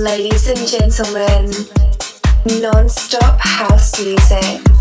Ladies and gentlemen, non-stop house music.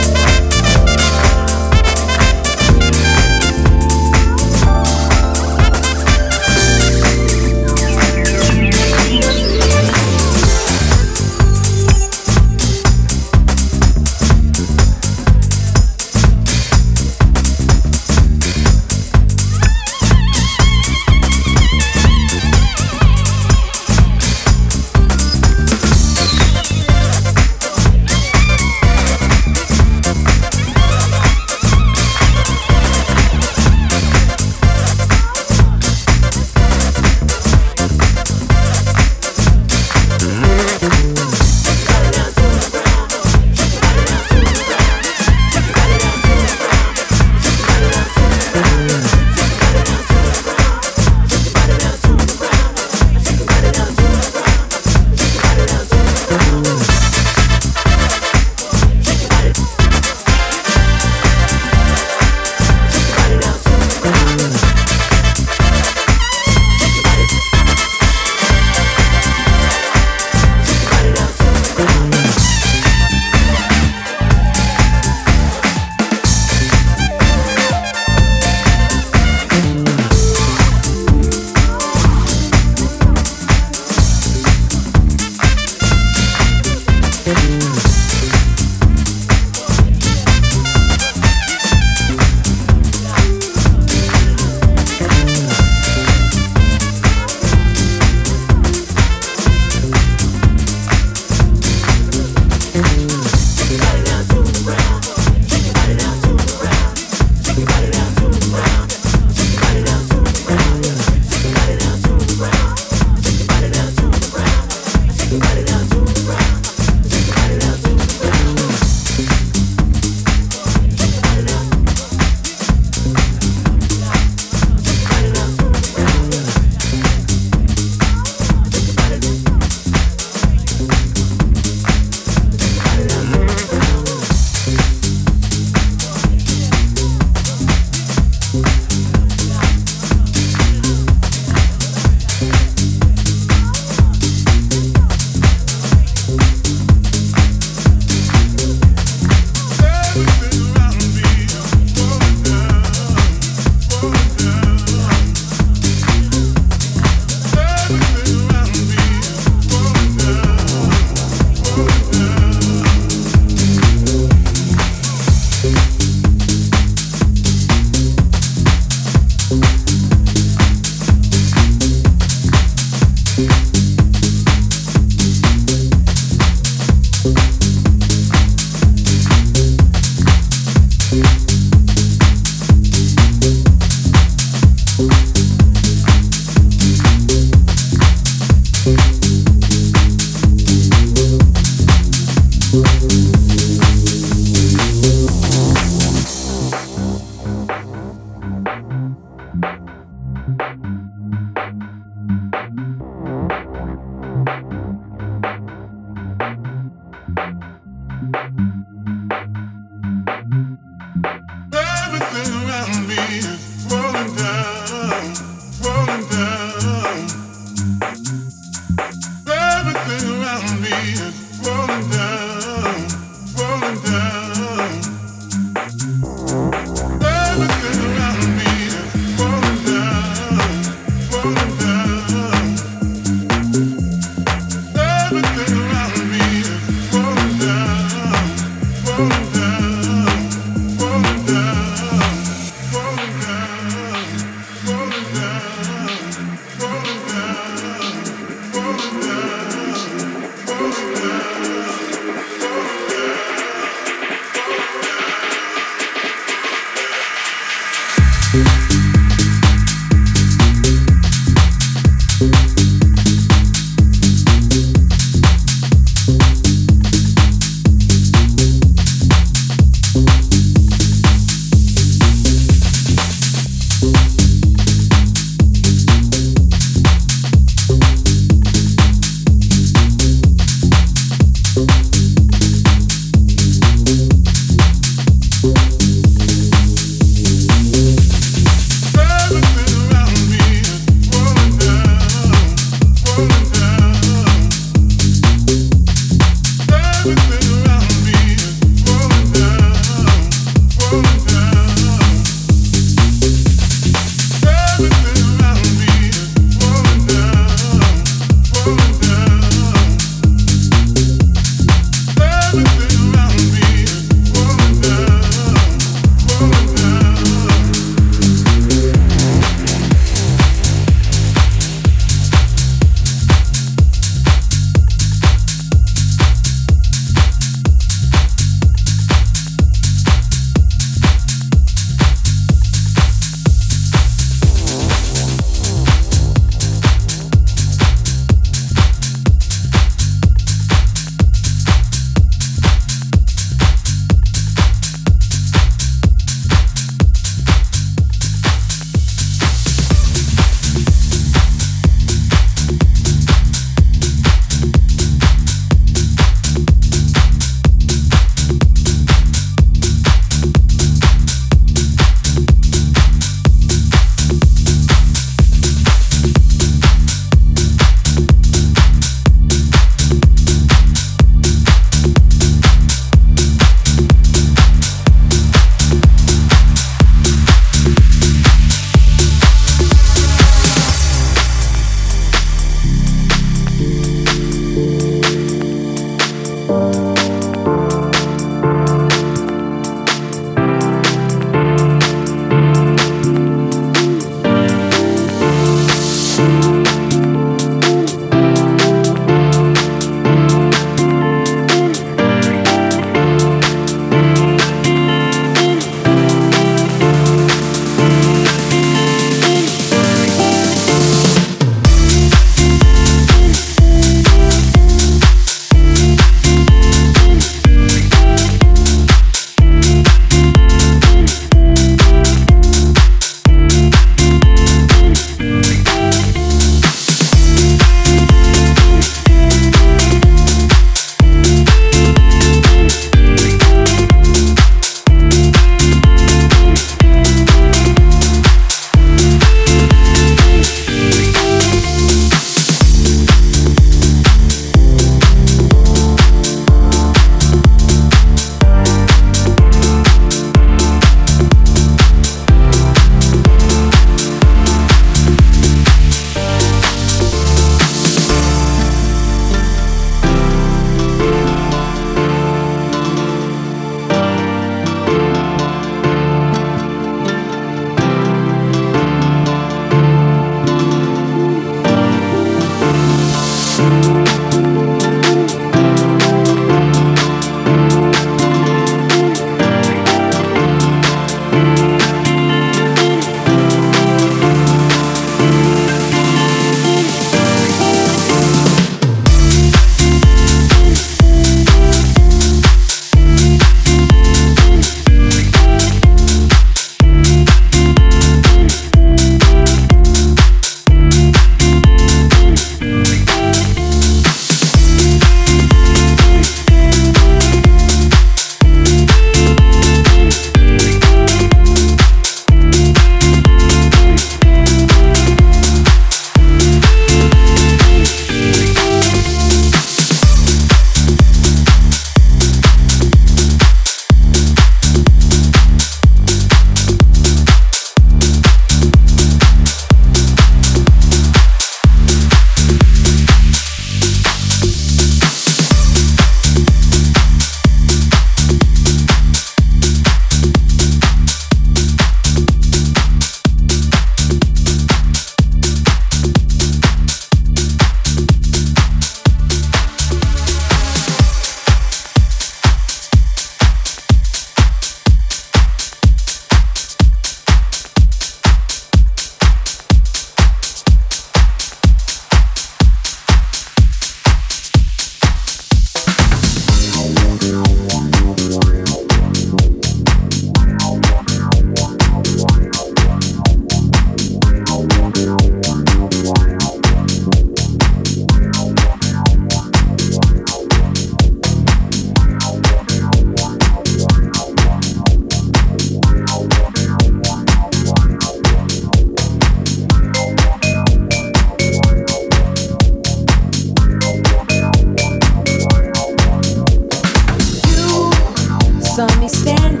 me stand.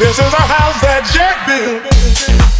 This is a house that Jack built.